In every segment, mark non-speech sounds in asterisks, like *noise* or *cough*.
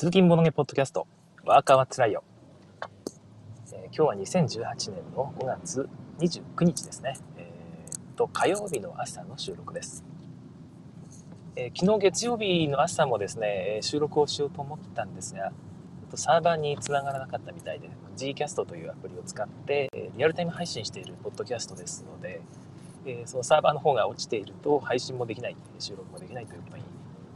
通勤ボノゲポッドキャスト、ワーカーはつらいよ。えー、今日は2018年の5月29日ですね。えー、と、火曜日の朝の収録です。えー、昨日月曜日の朝もですね、収録をしようと思ったんですが、サーバーにつながらなかったみたいで、Gcast というアプリを使って、リアルタイム配信しているポッドキャストですので、えそのサーバーの方が落ちていると配信もできない、収録もできないということに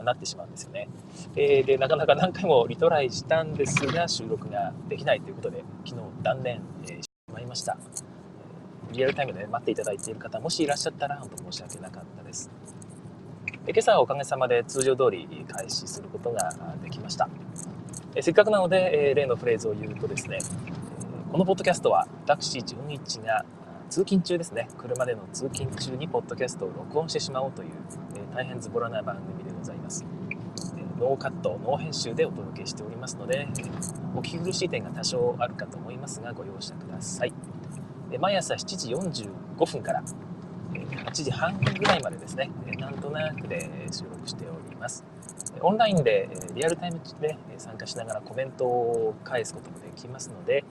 なってしまうんですよね。えー、で、なかなか何回もリトライしたんですが、収録ができないということで、昨日断念、えー、してしまいました。リアルタイムでね待っていただいている方、もしいらっしゃったら、本当申し訳なかったです。で今朝はおかげさまで通常通り開始することができました。えせっかくなので、え例のフレーズを言うとですね、このポッドキャストは私、純一が通勤中ですね、車での通勤中にポッドキャストを録音してしまおうという、え大変ズボラな番組で。ノーカット、ノー編集でお届けしておりますので、お聞き苦しい点が多少あるかと思いますが、ご容赦ください。毎朝7時45分から8時半ぐらいまでですね、なんとなくで収録しております。オンラインでリアルタイムで参加しながらコメントを返すこともできますので、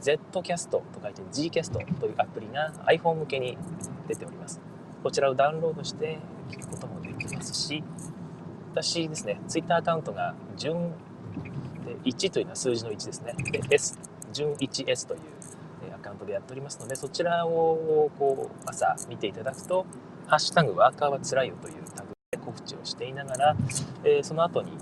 Zcast と書いて Gcast というアプリが iPhone 向けに出ております。こちらをダウンロードして聞くこともできますし、私ですね、Twitter アカウントが純1というのは数字の1ですね。で、S、純 1S というアカウントでやっておりますので、そちらをこう朝見ていただくと、ハッシュタグワーカーはつらいよというタグで告知をしていながら、えー、その後に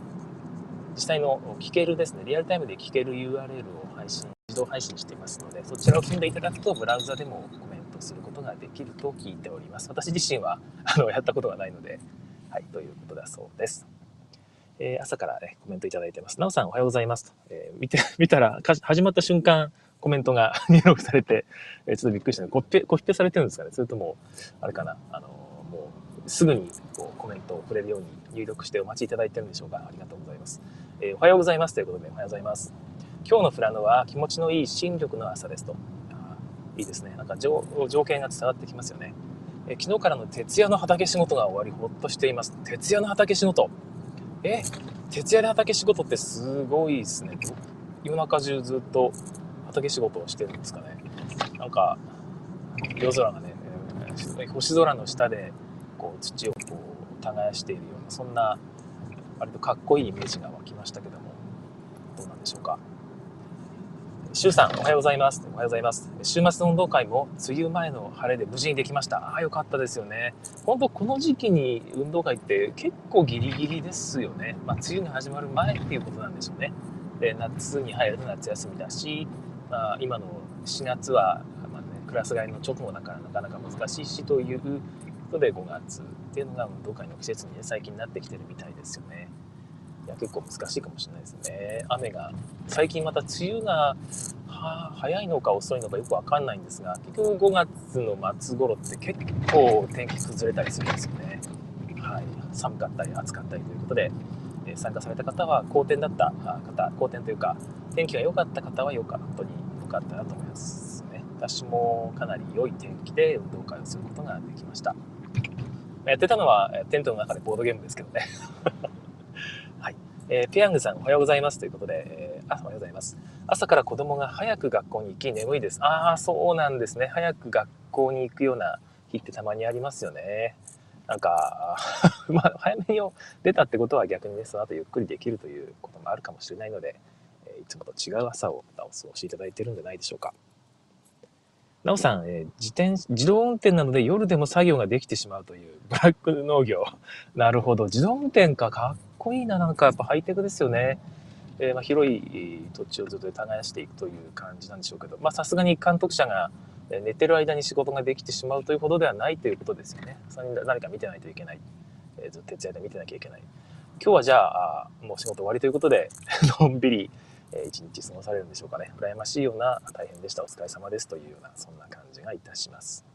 実際の聞けるですね、リアルタイムで聞ける URL を配信、自動配信していますので、そちらを踏んでいただくと、ブラウザでもコメントすることができると聞いております。私自身はあのやったことがないので、はい、ということだそうです。えー、朝から、ね、コメントいただいてます。なおさんおはようございますと。えー、見て、*laughs* 見たら、始まった瞬間、コメントが *laughs* 入力されて、えー、ちょっとびっくりしたね。コピペ、コピペされてるんですかね？それとも、あれかな？あのもう、すぐにこうコメントをくれるように入力してお待ちいただいてるんでしょうか？ありがとうございます。えおはようございますということで、おはようございます。今日の富良野は気持ちのいい新緑の朝ですと。いいですね。なんか情情景が伝わってきますよね。え昨日からの徹夜の畑仕事が終わりほっとしています。徹夜の畑仕事え？徹夜で畑仕事ってすごいですね。夜中中ずっと畑仕事をしてるんですかね。なんか、夜空がね、星空の下でこう土をこう耕しているような、そんな割とかっこいいイメージが湧きましたけども、どうなんでしょうか？シュウさん、おはようございます。おはようございます。週末の運動会も梅雨前の晴れで無事にできました。ああ、よかったですよね。本当この時期に運動会って結構ギリギリですよね。まあ、梅雨が始まる前っていうことなんでしょうね。で、夏に入ると夏休みだし、まあ、今の4月は、まあね、クラス替えの直後だからなかなか難しいしということで5月っていうのが運動会の季節に、ね、最近なってきてるみたいですよね。いや、結構難しいかもしれないですね。雨が、最近また梅雨が、早いのか遅いのかよくわかんないんですが、結局5月の末頃って結構天気崩れたりするんですよね。はい。寒かったり暑かったりということで、え参加された方は好天だった方、好天というか、天気が良かった方はよか本当に良かったなと思いますね。私もかなり良い天気で運動会をすることができました。やってたのはテントの中でボードゲームですけどね。えー、ペヤングさんおはようございますということで、えー、あ、おはようございます。朝から子供が早く学校に行き眠いです。ああ、そうなんですね。早く学校に行くような日ってたまにありますよね。なんか、*laughs* まあ、早めに出たってことは逆にね、その後ゆっくりできるということもあるかもしれないので、えいつもと違う朝をお過ごしいただいてるんじゃないでしょうか。なおさん、えー、自転、自動運転なので夜でも作業ができてしまうというブラック農業。なるほど。自動運転か、かっこいいな、なんかやっぱハイテクですよね。えー、まあ、広い土地をずっと耕していくという感じなんでしょうけど、ま、さすがに監督者が寝てる間に仕事ができてしまうというほどではないということですよね。それに何か見てないといけない。えー、ずっと徹夜で見てなきゃいけない。今日はじゃあ、もう仕事終わりということで、*laughs* のんびり一日過ごされるんでしょうかね。羨ましいような大変でした。お疲れ様ですというような、そんな感じがいたします。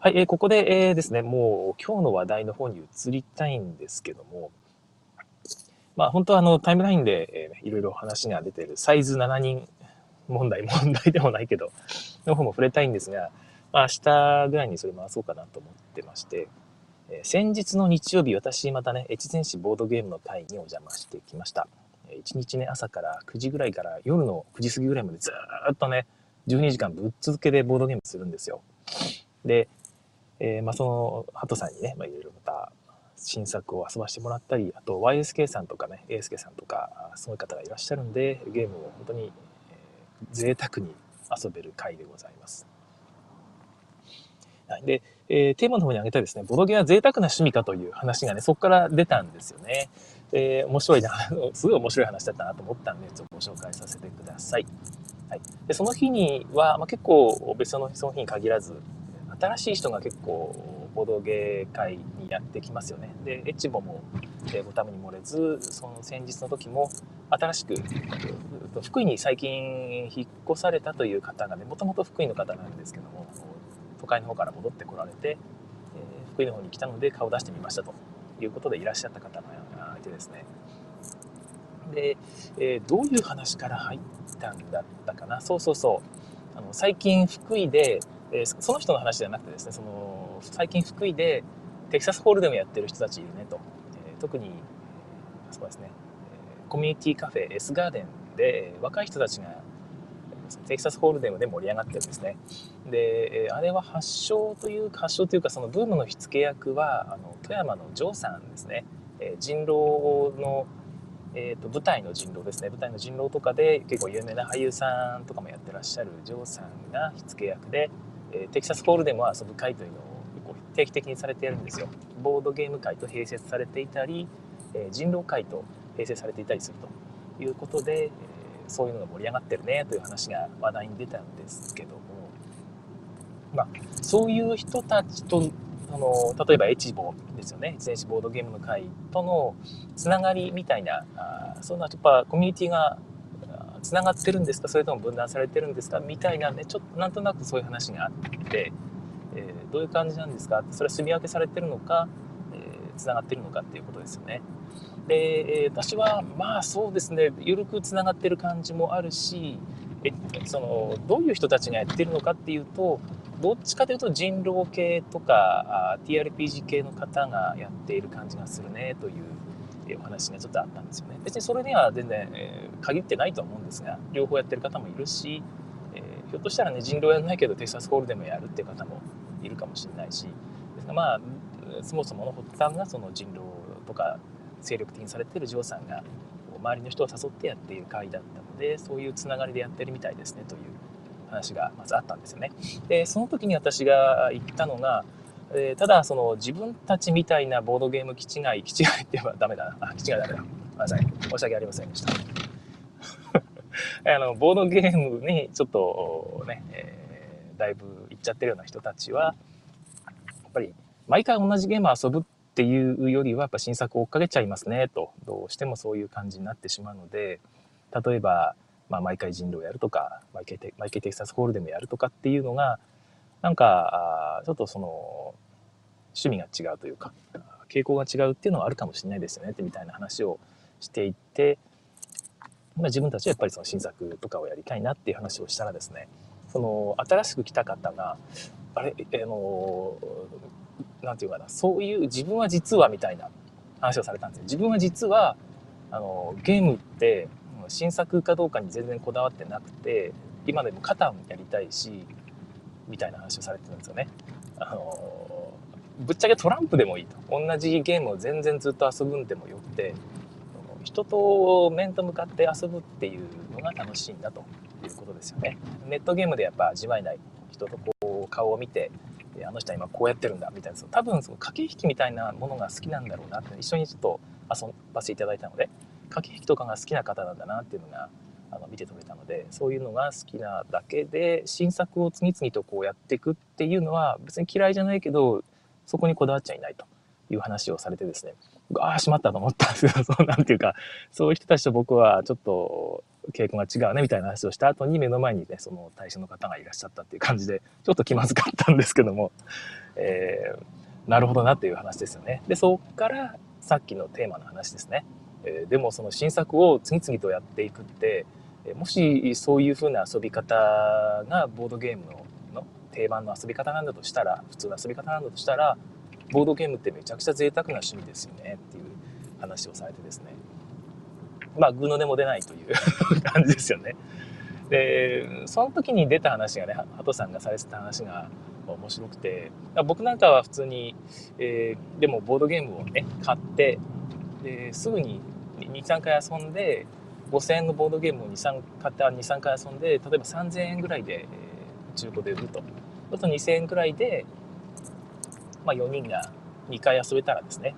はい、えー、ここで、えー、ですね、もう今日の話題の方に移りたいんですけども、まあ本当はあのタイムラインで、えー、いろいろ話が出ているサイズ7人問題、問題でもないけど、の方も触れたいんですが、まあ明日ぐらいにそれ回そうかなと思ってまして、えー、先日の日曜日、私またね、越前市ボードゲームの会にお邪魔してきました。1日ね、朝から9時ぐらいから夜の9時過ぎぐらいまでずっとね、12時間ぶっ続けでボードゲームするんですよ。で、えー、まあその、ハトさんにね、まあいろいろまた新作を遊ばしてもらったり、あと YSK さんとかね、ASK さんとか、そういう方がいらっしゃるんで、ゲームを本当に、えー、贅沢に遊べる回でございます。はいで、えー、テーマの方に挙げたですね、ボドゲは贅沢な趣味かという話がね、そこから出たんですよね。で、面白いな、*laughs* すごい面白い話だったなと思ったんで、ちょっとご紹介させてください。はい、でその日には、まあ、結構別のその日に限らず、新しい人が結構ボドゲ会にやってきますよね。で、エチボも、え、ごために漏れず、その先日の時も新しく、福井に最近引っ越されたという方がね、もともと福井の方なんですけども、都会の方から戻ってこられて、え、福井の方に来たので顔を出してみましたということでいらっしゃった方がいてですね。で、えー、どういう話から入ったんだったかな。そうそうそう。あの最近福井で、え、その人の話じゃなくてですね、その最近福井でテキサスホールでもやってる人たちいるねと。えー、特に、そうですね、コミュニティカフェ S ガーデンで若い人たちがテキサスホールデムで盛り上がってるんですね。で、あれは発祥という発祥というかそのブームの火付け役はあの富山のジョーさんですね。え人狼の、えーと、舞台の人狼ですね舞台の人狼とかで結構有名な俳優さんとかもやってらっしゃるジョーさんが火付け役で、えテキサスホールデムは遊ぶ会というのを定期的にされているんですよ。ボードゲーム会と併設されていたり、え人狼会と併設されていたりするということで、えそういうのが盛り上がってるねという話が話題に出たんですけども、まあ、そういう人たちとあの例えばエチボですよね一年史ボードゲームの会とのつながりみたいなあそんなやっぱコミュニティがつながってるんですか？それとも分断されてるんですか？みたいなねちょっとなんとなくそういう話があって、えー、どういう感じなんですか？それは住み分けされてるのか、えー、がってるのかっていうことですよね。で私はまあそうですね。緩くつながってる感じもあるしえそのどういう人たちがやってるのかっていうとどっちかというと人狼系とかあ TRPG 系の方がやっている感じがするねというお話がちょっとあったんですよね別にそれには全然、えー、限ってないと思うんですが両方やってる方もいるし、えー、ひょっとしたらね人狼やらないけどテキサスホールでもやるっていう方もいるかもしれないしですがまあそもそもの発端がその人狼とか精力的にされてるジョーさんが周りの人を誘ってやっている会だったのでそういうつながりでやってるみたいですねという話がまずあったんですよね。でその時に私が言ったのが、えー、ただその自分たちみたいなボードゲーム気違い気違いって言えばダメだな。あ気違いダメだ。ごめんなさい。申し訳ありませんでした。*laughs* あのボードゲームにちょっとね、えー、だいぶいっちゃってるような人たちはやっぱり毎回同じゲーム遊ぶっていうよりはやっぱ新作を追っかけちゃいますねとどうしてもそういう感じになってしまうので例えば、まあ、毎回人狼やるとか毎回毎回テキサスホールでもやるとかっていうのがなんかちょっとその趣味が違うというか傾向が違うっていうのはあるかもしれないですよねってみたいな話をしていって、まあ、自分たちはやっぱりその新作とかをやりたいなっていう話をしたらですねその新しく来た方があれ？あのなんていうかな、そういう自分は実はみたいな話をされたんですよ。自分は実は、あの、ゲームって新作かどうかに全然こだわってなくて、今でもカタンやりたいし、みたいな話をされてるんですよね。あの、ぶっちゃけトランプでもいいと。同じゲームを全然ずっと遊ぶんでもよくて、人と面と向かって遊ぶっていうのが楽しいんだということですよね。ネットゲームでやっぱ味わえない人とこう顔を見てあの人は今こうやってるんだみたいな多分その駆け引きみたいなものが好きなんだろうなって一緒にちょっと遊ばせていただいたので駆け引きとかが好きな方なんだなっていうのがあの見て取れたのでそういうのが好きなだけで新作を次々とこうやっていくっていうのは別に嫌いじゃないけどそこにこだわっちゃいないという話をされてですねああしまったと思ったんですけど *laughs* そうなんていうかそういう人たちと僕はちょっと傾向が違うねみたいな話をした後に目の前にねその対象の方がいらっしゃったっていう感じでちょっと気まずかったんですけども、えー、なるほどなっていう話ですよね。でそっからさっきのテーマの話ですね。え、でもその新作を次々とやっていくってもしそういう風な遊び方がボードゲームの定番の遊び方なんだとしたら普通の遊び方なんだとしたらボードゲームってめちゃくちゃ贅沢な趣味ですよねっていう話をされてですねまあ、具の根も出ないという感じですよね。で、その時に出た話がね、ハトさんがされてた話が面白くて、僕なんかは普通に、えー、でもボードゲームをね、買って、ですぐに2、3回遊んで、5000円のボードゲームを2、3買って2、3回遊んで、例えば3000円ぐらいで、中古で売ると。あと2000円ぐらいで、まあ4人が2回遊べたらですね、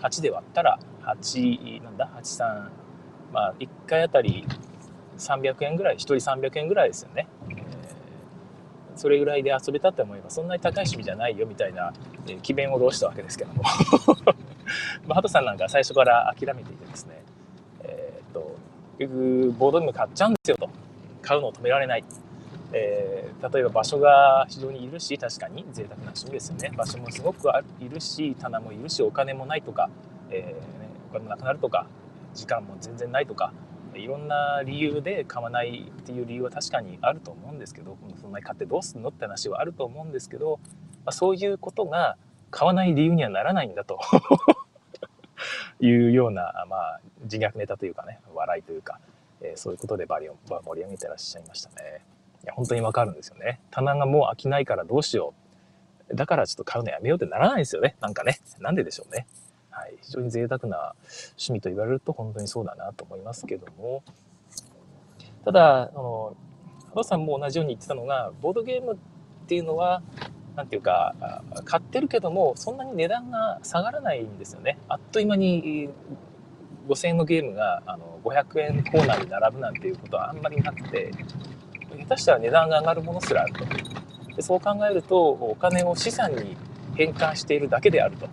8で割ったら、8、なんだ、83、まあ1回あたり300円ぐらい、1人300円ぐらいですよね。それぐらいで遊べたって思えば、そんなに高い趣味じゃないよみたいな、えー、詭弁をどうしたわけですけども。*laughs* まあ、ハトさんなんか最初から諦めていてですね、えー、っと、局、ボードゲーム買っちゃうんですよと。買うのを止められない。えー、例えば場所が非常にいるし確かに贅沢な趣味ですよね場所もすごくいるし棚もいるしお金もないとか、えーね、お金もなくなるとか時間も全然ないとかいろんな理由で買わないっていう理由は確かにあると思うんですけどそんなに買ってどうすんのって話はあると思うんですけど、まあ、そういうことが買わない理由にはならないんだというような、まあ、自虐ネタというかね笑いというか、えー、そういうことでバリを盛り上げてらっしゃいましたね。いや本当にわかるんですよね。棚がもう飽きないからどうしよう。だからちょっと買うのやめようってならないですよね。なんかね。なんででしょうね。はい、非常に贅沢な趣味と言われると本当にそうだなと思いますけどもただあの羽さんも同じように言ってたのがボードゲームっていうのは何ていうか買ってるけどもそんなに値段が下がらないんですよね。あっという間に5000円のゲームがあの500円コーナーに並ぶなんていうことはあんまりなくて下手したら値段が上がるものすらあると。でそう考えるとお金を資産に変換しているだけであると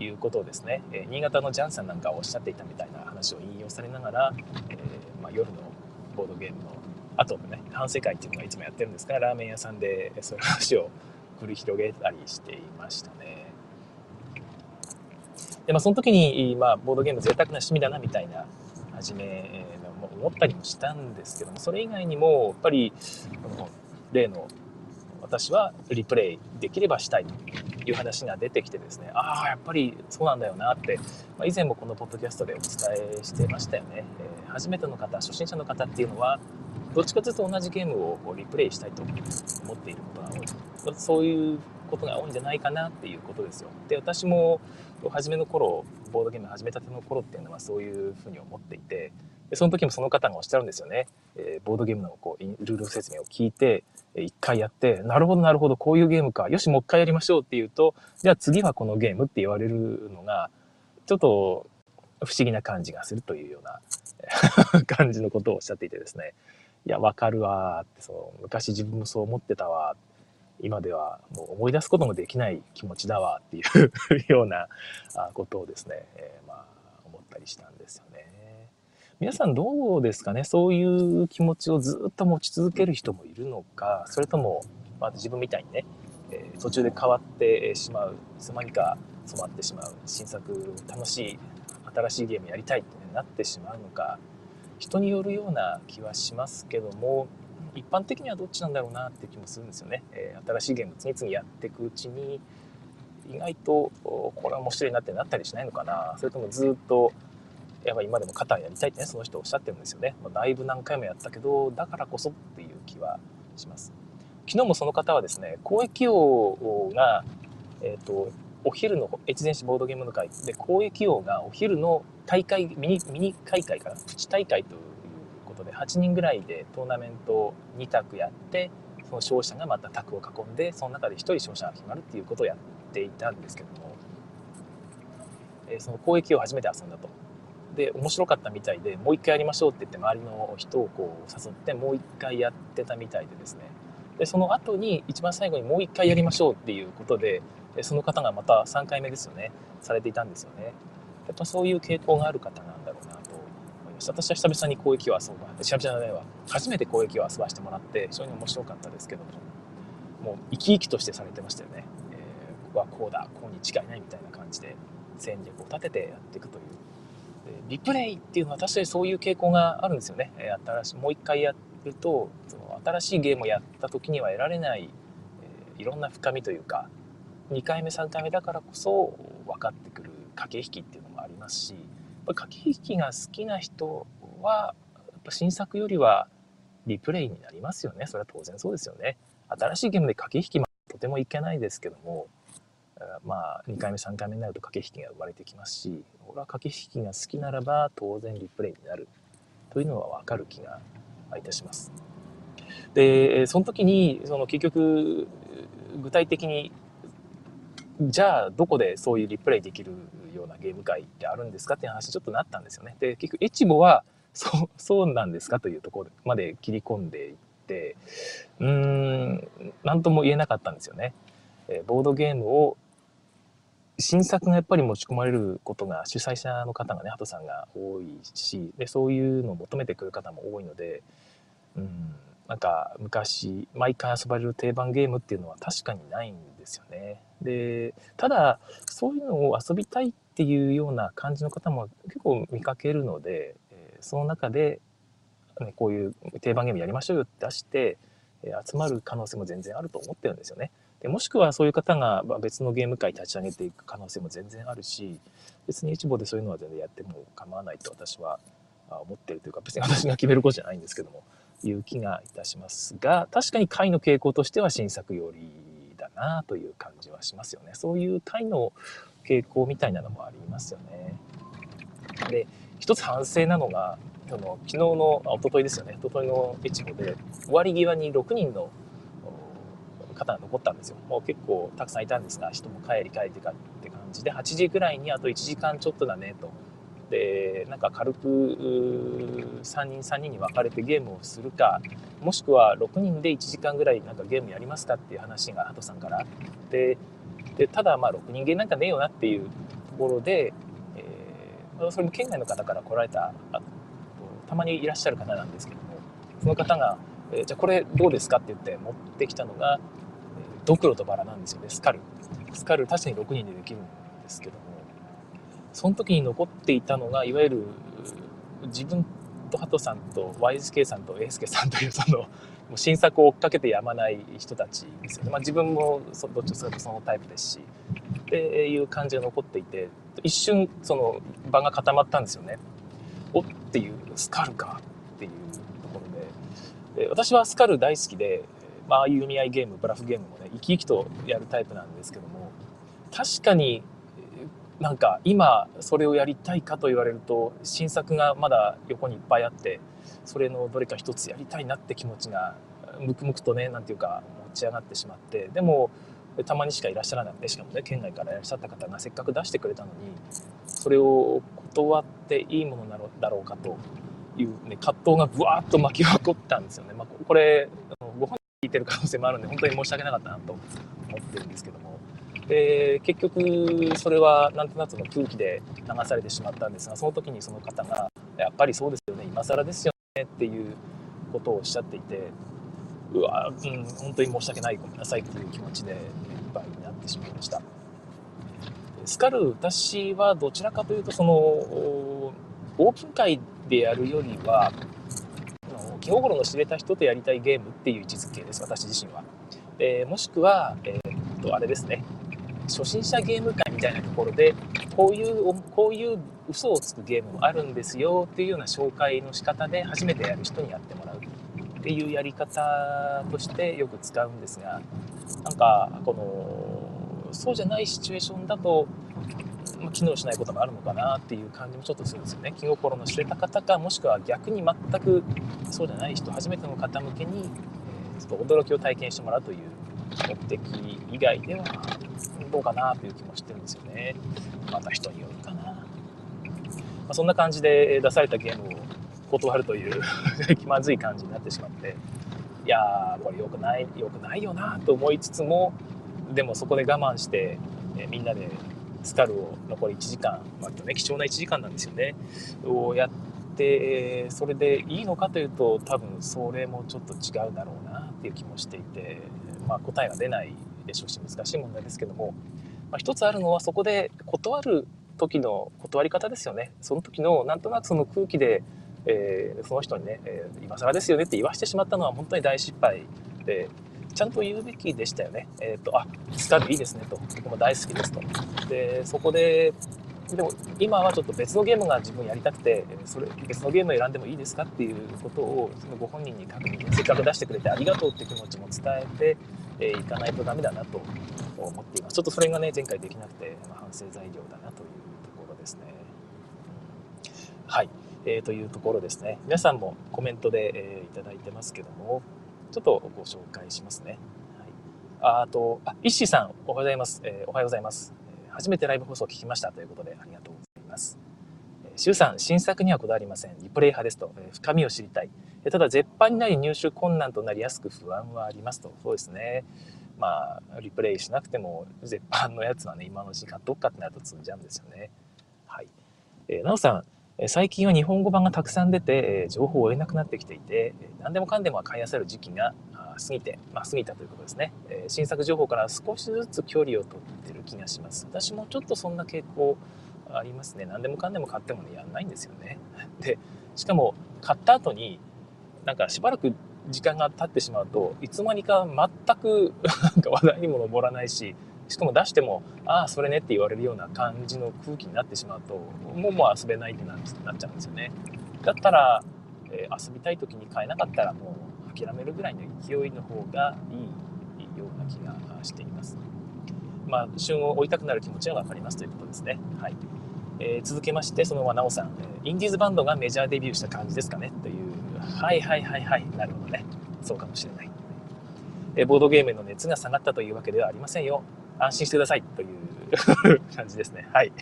いうことをですね、え新潟のジャンさんなんかおっしゃっていたみたいな話を引用されながら、えー、まあ、夜のボードゲームの後のね反省会っていうのがいつもやってるんですからラーメン屋さんでそういう話を繰り広げたりしていましたね。でまあその時に、まあ、ボードゲーム贅沢な趣味だなみたいな初め思ったりもしたんですけどもそれ以外にもやっぱりの例の私はリプレイできればしたいという話が出てきてですねああやっぱりそうなんだよなって、まあ、以前もこのポッドキャストでお伝えしてましたよね、えー、初めての方初心者の方っていうのはどっちかというと同じゲームをリプレイしたいと思っていることが多いそういうことが多いんじゃないかなっていうことですよで私も初めの頃ボードゲーム始めたての頃っていうのはそういうふうに思っていてその時もその方がおっしゃるんですよね、えー、ボードゲームのこうルール説明を聞いて一回やって、なるほどなるほど、こういうゲームか。よし、もう一回やりましょうって言うと、じゃあ次はこのゲームって言われるのが、ちょっと不思議な感じがするというような *laughs* 感じのことをおっしゃっていてですね。いや、わかるわって、そう、昔自分もそう思ってたわ。今ではもう思い出すこともできない気持ちだわっていうようなことをですね、えー、まあ思ったりしたんですよね。皆さんどうですかね？そういう気持ちをずっと持ち続ける人もいるのかそれとも、まあ、自分みたいにね、えー、途中で変わってしまういつの間にか染まってしまう新作楽しい新しいゲームやりたいってなってしまうのか人によるような気はしますけども一般的にはどっちなんだろうなって気もするんですよね、えー、新しいゲーム次々やっていくうちに意外とこれは面白いなってなったりしないのかな。それともずっとやっぱ今でも肩やりたいってねその人おっしゃってるんですよね、まあ、だいぶ何回もやったけどだからこそっていう気はします。昨日もその方はですね公益王がえっ、ー、とお昼の越前市ボードゲームの会。で公益王がお昼の大会ミニミニ大会からプチ大会ということで8人ぐらいでトーナメント2択やってその勝者がまた卓を囲んでその中で1人勝者が決まるっていうことをやっていたんですけども、えー、その公益を初めて遊んだと。で面白かったみたいでもう一回やりましょうって言って周りの人をこう誘ってもう一回やってたみたいでですね。でその後に一番最後にもう一回やりましょうっていうことでその方がまた3回目ですよね。されていたんですよね。やっぱそういう傾向がある方なんだろうなと思いました私は久々に攻撃を遊ば久々じゃないわ。初めて攻撃を遊ばしてもらって非常に面白かったですけども。もう生き生きとしてされてましたよね、えー、ここはこうだこうに違いないみたいな感じで戦略を立ててやっていくという。リプレイっていうのは確かにそういう傾向があるんですよね。新しいもう一回やるとその新しいゲームをやった時には得られない、えー、いろんな深みというか2回目3回目だからこそ分かってくる駆け引きっていうのもありますし駆け引きが好きな人はやっぱ新作よりはリプレイになりますよねそれは当然そうですよね新しいゲームで駆け引きもとてもいけないですけどもまあ2回目3回目になると駆け引きが生まれてきますし俺は駆け引きが好きならば当然リプレイになるというのは分かる気がいたします。でその時にその結局具体的にじゃあどこでそういうリプレイできるようなゲーム会ってあるんですかっていう話ちょっとなったんですよね。で結局エチボはそう *laughs* そうなんですかというところまで切り込んでいってうーん何とも言えなかったんですよね。えボードゲームを新作がやっぱり持ち込まれることが主催者の方がねハトさんが多いしでそういうのを求めてくる方も多いのでうんなんか昔毎回遊ばれる定番ゲームっていうのは確かにないんですよね。でただそういうのを遊びたいっていうような感じの方も結構見かけるので、えその中で、ね、こういう定番ゲームやりましょうよって出して、え集まる可能性も全然あると思ってるんですよね。でもしくはそういう方が別のゲーム会立ち上げていく可能性も全然あるし別に一部でそういうのは全然やっても構わないと私は思ってるというか別に私が決めることじゃないんですけどもいう気がいたしますが確かに回の傾向としては新作よりなという感じはしますよね。そういう回の傾向みたいなのもありますよね。で一つ反省なのがその昨日のあ一昨日ですよね。一昨日の越後で終わり際に6人の方が残ったんですよ。もう結構たくさんいたんですが人も帰り帰りって感じで8時ぐらいにあと1時間ちょっとだねとでなんか軽く3人3人に分かれてゲームをするかもしくは6人で1時間ぐらいなんかゲームやりますかっていう話がハトさんからででただまあ6人ゲーなんかねえよなっていうところで、えー、それも県外の方から来られたたまにいらっしゃる方なんですけどもその方が、えー、じゃあこれどうですかって言って持ってきたのが、えー、ドクロとバラなんですよね。スカル。スカル確かに6人でできるんですけども。その時に残っていたのがいわゆる自分とハトさんと YSK さんと A スケさんというその新作を追っかけてやまない人たちですよね、まあ、自分もどっちかというとそのタイプですし。っていう感じが残っていて一瞬その場が固まったんですよね。おっていうスカルかっていうところで。で私はスカル大好きで、まああいう読み合いゲームブラフゲームもね生き生きとやるタイプなんですけども確かになんか今それをやりたいかと言われると新作がまだ横にいっぱいあってそれのどれか一つやりたいなって気持ちがムクムクとね何て言うか持ち上がってしまってでもたまにしかいらっしゃらなくてしかもね県外からいらっしゃった方がせっかく出してくれたのにそれを断っていいものなのだろうかという、ね、葛藤がぶわっと巻き起こったんですよね。まあ、これご本人聞いてる可能性もあるんで本当に申し訳なかったなと思ってるんですけども。で結局それはなんとなくの空気で流されてしまったんですがその時にその方が「やっぱりそうですよね今更ですよね」っていうことをおっしゃっていてうわうん本当に申し訳ないごめんなさいっていう気持ちでいっぱいになってしまいましたスカル私はどちらかというとそのオープン会でやるよりは気心の知れた人とやりたいゲームっていう位置づけです私自身は。でもしくは、えー、っとあれですね初心者ゲーム会みたいなところでこういうこういう嘘をつくゲームもあるんですよっていうような紹介の仕方で初めてやる人にやってもらうっていうやり方としてよく使うんですがなんかこのそうじゃないシチュエーションだと、機能しないこともあるのかなっていう感じもちょっとするんですよね。気心の知れた方かもしくは逆に全くそうじゃない人初めての方向けにちょっと驚きを体験してもらうという目的以外ではどうかなという気もしてるんですよね。また人によるかな。まあ、そんな感じで出されたゲームを断るという *laughs* 気まずい感じになってしまって、いやー、これ良くない、良くないよなと思いつつも、でもそこで我慢して、えみんなでスカルを残り1時間、割とね、貴重な1時間なんですよね、をやって、それでいいのかというと、多分それもちょっと違うだろうなっていう気もしていて、まあ、答えが出ないでしょうし難しい問題ですけども、まあ、一つあるのはそこで断る時の断り方ですよねその時のなんとなくその空気で、えー、その人にね、えー、今更ですよねって言わしてしまったのは本当に大失敗でちゃんと言うべきでしたよね。えっ、ー、と、あ、スカルいいですねと、僕も大好きですと。で、そこで、でも今はちょっと別のゲームが自分やりたくてそれ別のゲームを選んでもいいですかっていうことをそのご本人に確認せっかく出してくれてありがとうって気持ちも伝えてえー、いかないとダメだなと思っています。ちょっとそれがね前回できなくて、まあ、反省材料だなというところですね、はい、えー、というところですね。皆さんもコメントで、えー、いただいてますけどもちょっとご紹介しますね、はい、あとあイッシーさんおはようございます、えー、おはようございます、え初めてライブ放送を聞きました。ということでありがとうございます。シュさん、新作にはこだわりません。リプレイ派ですと、え深みを知りたい。ただ、絶版になり入手困難となりやすく不安はありますと。そうですね。まあ、リプレイしなくても、絶版のやつはね、今の時間どっかってなると積んじゃうんですよね。はい。えー、なおさん、最近は日本語版がたくさん出て、情報を追えなくなってきていて、何でもかんでも買い漁る時期が過ぎて、まあ、過ぎたということですね。新作情報から少しずつ距離を取ってる気がします。私もちょっとそんな傾向ありますね何でもかんでも買ってもねやんないんですよねでしかも買った後になんかしばらく時間が経ってしまうといつまにか全く *laughs* なんか話題にも上らないししかも出してもああそれねって言われるような感じの空気になってしまうともうもう遊べないってなっちゃうんですよね。だったら、えー、遊びたい時に買えなかったらもう諦めるぐらいの勢いの方がいいような気がしています。まあ旬を追いたくなる気持ちは分かりますということですね。はい。えー、続けましてそのままなおさん。え、インディーズバンドがメジャーデビューした感じですかね。というはいはいはいはい。なるほどね。そうかもしれない、え、ボードゲームの熱が下がったというわけではありませんよ。安心してください。という感じですね。はい。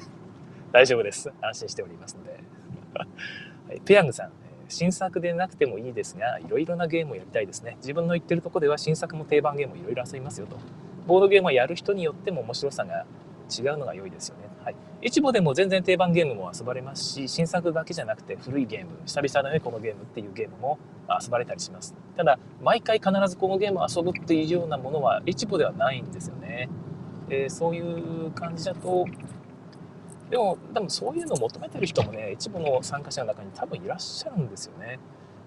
大丈夫です。安心しておりますので、はい、ペヤングさん。新作でなくてもいいですがいろいろなゲームをやりたいですね。自分の言ってるとこでは新作も定番ゲームをいろいろ遊びますよと。ボードゲームはやる人によっても面白さが違うのが良いですよね。はい。市場でも全然定番ゲームも遊ばれますし、新作だけじゃなくて古いゲーム、久々だね、このゲームっていうゲームも遊ばれたりします。ただ、毎回必ずこのゲームを遊ぶっていうようなものは、市場ではないんですよね。えー、そういう感じだと、でも、多分そういうのを求めてる人もね、一部の参加者の中に多分いらっしゃるんですよね。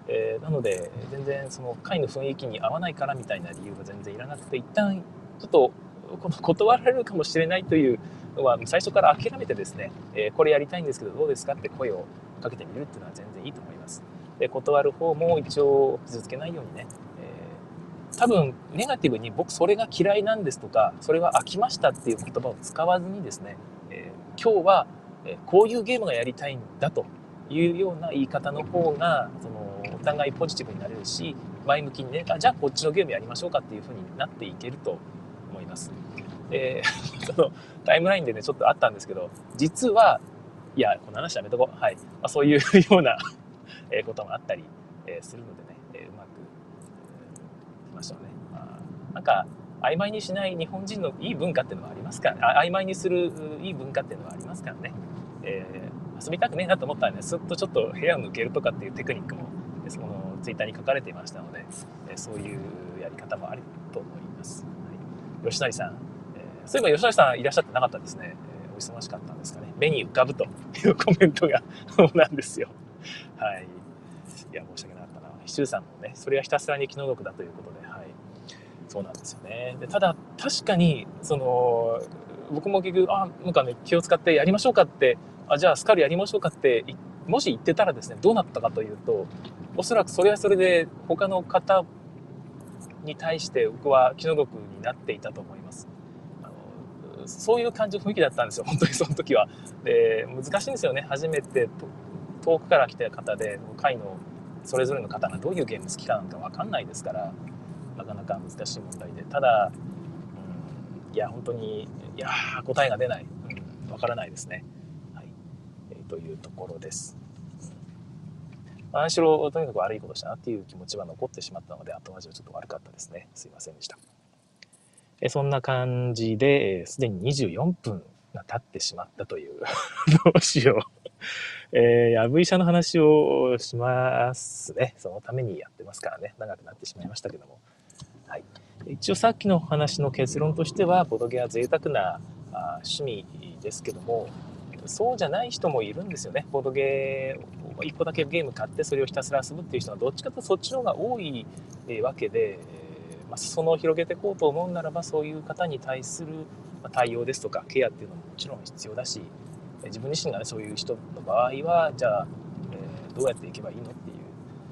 えー、なので、全然その会の雰囲気に合わないからみたいな理由は全然いらなくて、一旦ちょっと *laughs* 断られるかもしれないというのは最初から諦めてですね、えこれやりたいんですけどどうですかって声をかけてみるっていうのは全然いいと思います。で断る方も一応傷つけないようにね、えー、多分ネガティブに僕それが嫌いなんですとかそれは飽きましたっていう言葉を使わずにですね、えー、今日はこういうゲームがやりたいんだというような言い方の方がそのお互いポジティブになれるし前向きにねあじゃあこっちのゲームやりましょうかっていうふうになっていけると思います。で、*laughs* そのタイムラインでね、ちょっとあったんですけど、実は、いや、この話やめとこう。はい。まあ、そういう *laughs* ようなこともあったりするのでね、えうまく、いきましょうね。まあ、なんか、曖昧にしない日本人のいい文化っていうのはありますか？ら、曖昧にするいい文化っていうのはありますからね。えー、遊びたくねえなと思ったらね、すっとちょっと部屋を抜けるとかっていうテクニックも、そのツイッターに書かれていましたので、そういうやり方もあると思います。吉成さん、えー、そういえば吉成さんいらっしゃってなかったですね。えー、お忙しかったんですかね。目に浮かぶというコメントが *laughs* なんですよ。はい。いや、申し訳なかったな。シュさんもね、それはひたすらに気の毒だということで、はい。そうなんですよね。でただ、確かに、その、僕も結局、あ、なんかね、気を使ってやりましょうかって、あ、じゃあスカルやりましょうかって、もし言ってたらですね、どうなったかというと、おそらくそれはそれで他の方に対して僕は気の毒になっていたと思います。あのそういう感じの雰囲気だったんですよ、*laughs* 本当にその時は。で、難しいんですよね。初めて遠くから来た方で、会のそれぞれの方がどういうゲーム好きかなんか分かんないですから、なかなか難しい問題で。ただ、うん、いや、本当に、いや答えが出ない。うん、分からないですね。はい。えー、というところです。何しろとにかく悪いことしたなっていう気持ちは残ってしまったので後味はちょっと悪かったですね。すいませんでした。えそんな感じですで、に24分が経ってしまったという。*laughs* どうしよう。えー、やぶ医者の話をしますね。そのためにやってますからね。長くなってしまいましたけども。はい。一応さっきの話の結論としてはボドゲは贅沢なあ趣味ですけどもそうじゃない人もいるんですよね。ボードゲー1個だけゲーム買ってそれをひたすら遊ぶっていう人はどっちかとそっちの方が多いわけで、まあ、裾野を広げていこうと思うならばそういう方に対する対応ですとかケアっていうのももちろん必要だし自分自身がねそういう人の場合はじゃあ、え、どうやっていけばいいのっ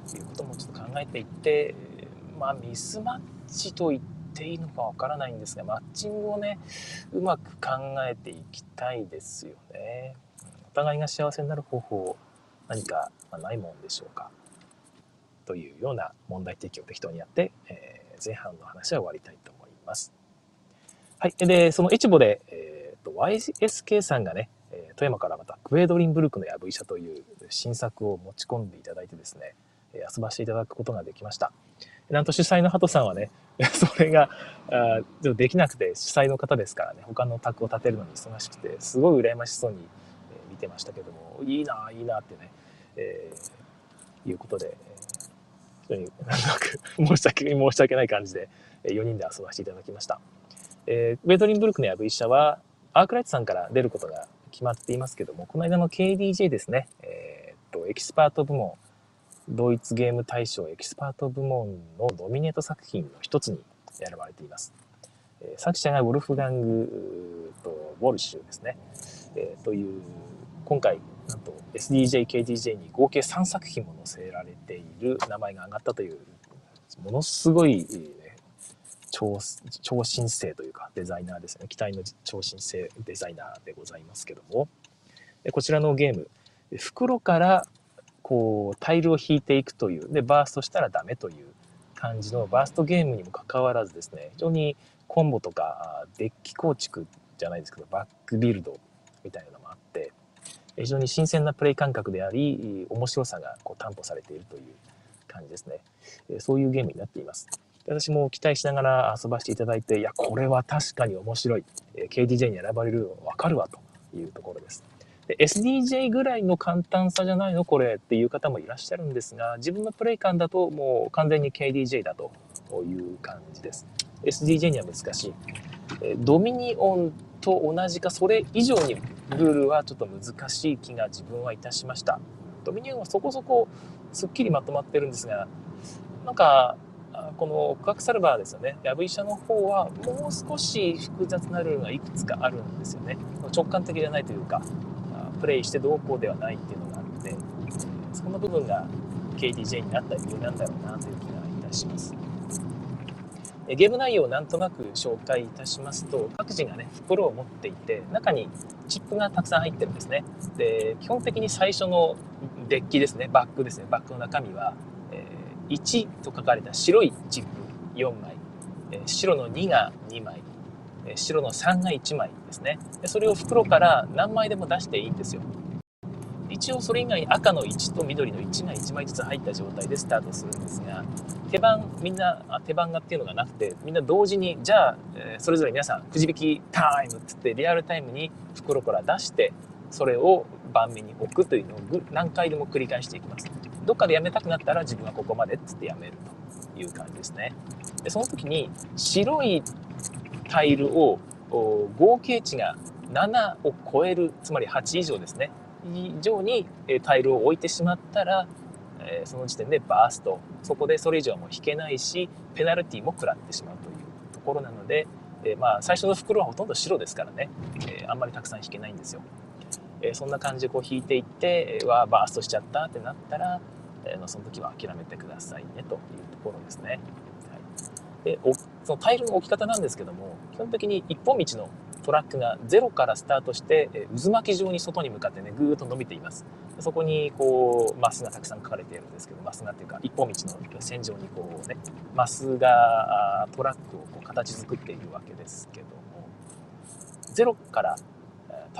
ていうこともちょっと考えていってまあミスマッチと言っていいのかわからないんですがマッチングをねうまく考えていきたいですよね。お互いが幸せになる方法何かないもんでしょうかというような問題提起を適当にやって、えー、前半の話は終わりたいと思います。はい。で、そのエチボで、えーと、YSK さんがね、富山からまたクエドリンブルクのやぶ医者という新作を持ち込んでいただいてですね、遊ばせていただくことができました。なんと主催のハトさんはね、*laughs* それがあできなくて主催の方ですからね、他の卓を立てるのに忙しくて、すごい羨ましそうに見てましたけども、いいな、いいなってね、えー、いうことで、非常になんとなく *laughs* 申し訳申し訳ない感じで4人で遊ばせていただきました。えー、クヴェドリンブルクのやぶ医者は、アークライトさんから出ることが決まっていますけども、この間の KDJ ですね、えー、っと、エキスパート部門、ドイツゲーム大賞エキスパート部門のノミネート作品の一つに選ばれています。えー、作者がウォルフガングウォルシュですね、えー、という、今回、なんと SDJ、KDJ に合計3作品も載せられている名前が挙がったという、ものすごい、ね、超超新星というかデザイナーですね。期待の超新星デザイナーでございますけども、こちらのゲーム、袋からこうタイルを引いていくという、で、バーストしたらダメという感じのバーストゲームにもかかわらずですね、非常にコンボとかデッキ構築じゃないですけど、バックビルドみたいなのもあって、非常に新鮮なプレイ感覚であり、面白さがこう担保されているという感じですね。そういうゲームになっています。私も期待しながら遊ばせていただいて、いや、これは確かに面白い。KDJ に選ばれるのわかるわというところです。で SDJ ぐらいの簡単さじゃないのこれっていう方もいらっしゃるんですが、自分のプレイ感だともう完全に KDJ だという感じです。SDJ には難しい。ドミニオンと同じかそれ以上にルールはちょっと難しい気が自分はいたしました。ドミニオンはそこそこすっきりまとまってるんですが、なんか、この告白サルバーですよね。ヤブ医者の方はもう少し複雑なルールがいくつかあるんですよね。直感的じゃないというか、プレイしてどうこうではないっていうのがあるので、そこの部分が KDJ になった理由なんだろうなという気がいたします。ゲーム内容をなんとなく紹介いたしますと、各自がね、袋を持っていて、中にチップがたくさん入ってるんですね。で、基本的に最初のデッキですね、バッグですね、バッグの中身は、えー、1と書かれた白いチップ4枚、えー、白の2が2枚、白の3が1枚ですねで。それを袋から何枚でも出していいんですよ。一応それ以外に赤の1と緑の1が1枚ずつ入った状態でスタートするんですが手番みんなあ手番がっていうのがなくてみんな同時にじゃあ、えそれぞれ皆さんくじ引きタイムっつってリアルタイムに袋から出してそれを盤面に置くというのを何回でも繰り返していきますどっかでやめたくなったら自分はここまでっつってやめるという感じですねでその時に白いタイルを合計値が7を超えるつまり8以上ですね。以上にタイルを置いてしまったら、その時点でバースト。そこでそれ以上はもう引けないしペナルティも食らってしまうというところなので、えまあ最初の袋はほとんど白ですからね、えあんまりたくさん引けないんですよ、えそんな感じでこう引いていってわバーストしちゃったってなったら、えその時は諦めてくださいねというところですね、はい、でそのタイルの置き方なんですけども基本的に一本道のトラックがゼロからスタートして、渦巻き状に外に向かってねぐーっと伸びています。そこにこうマスがたくさん書かれているんですけどマスがっていうか一本道の線上にこうねマスがトラックをこう形作っているわけですけどもゼロから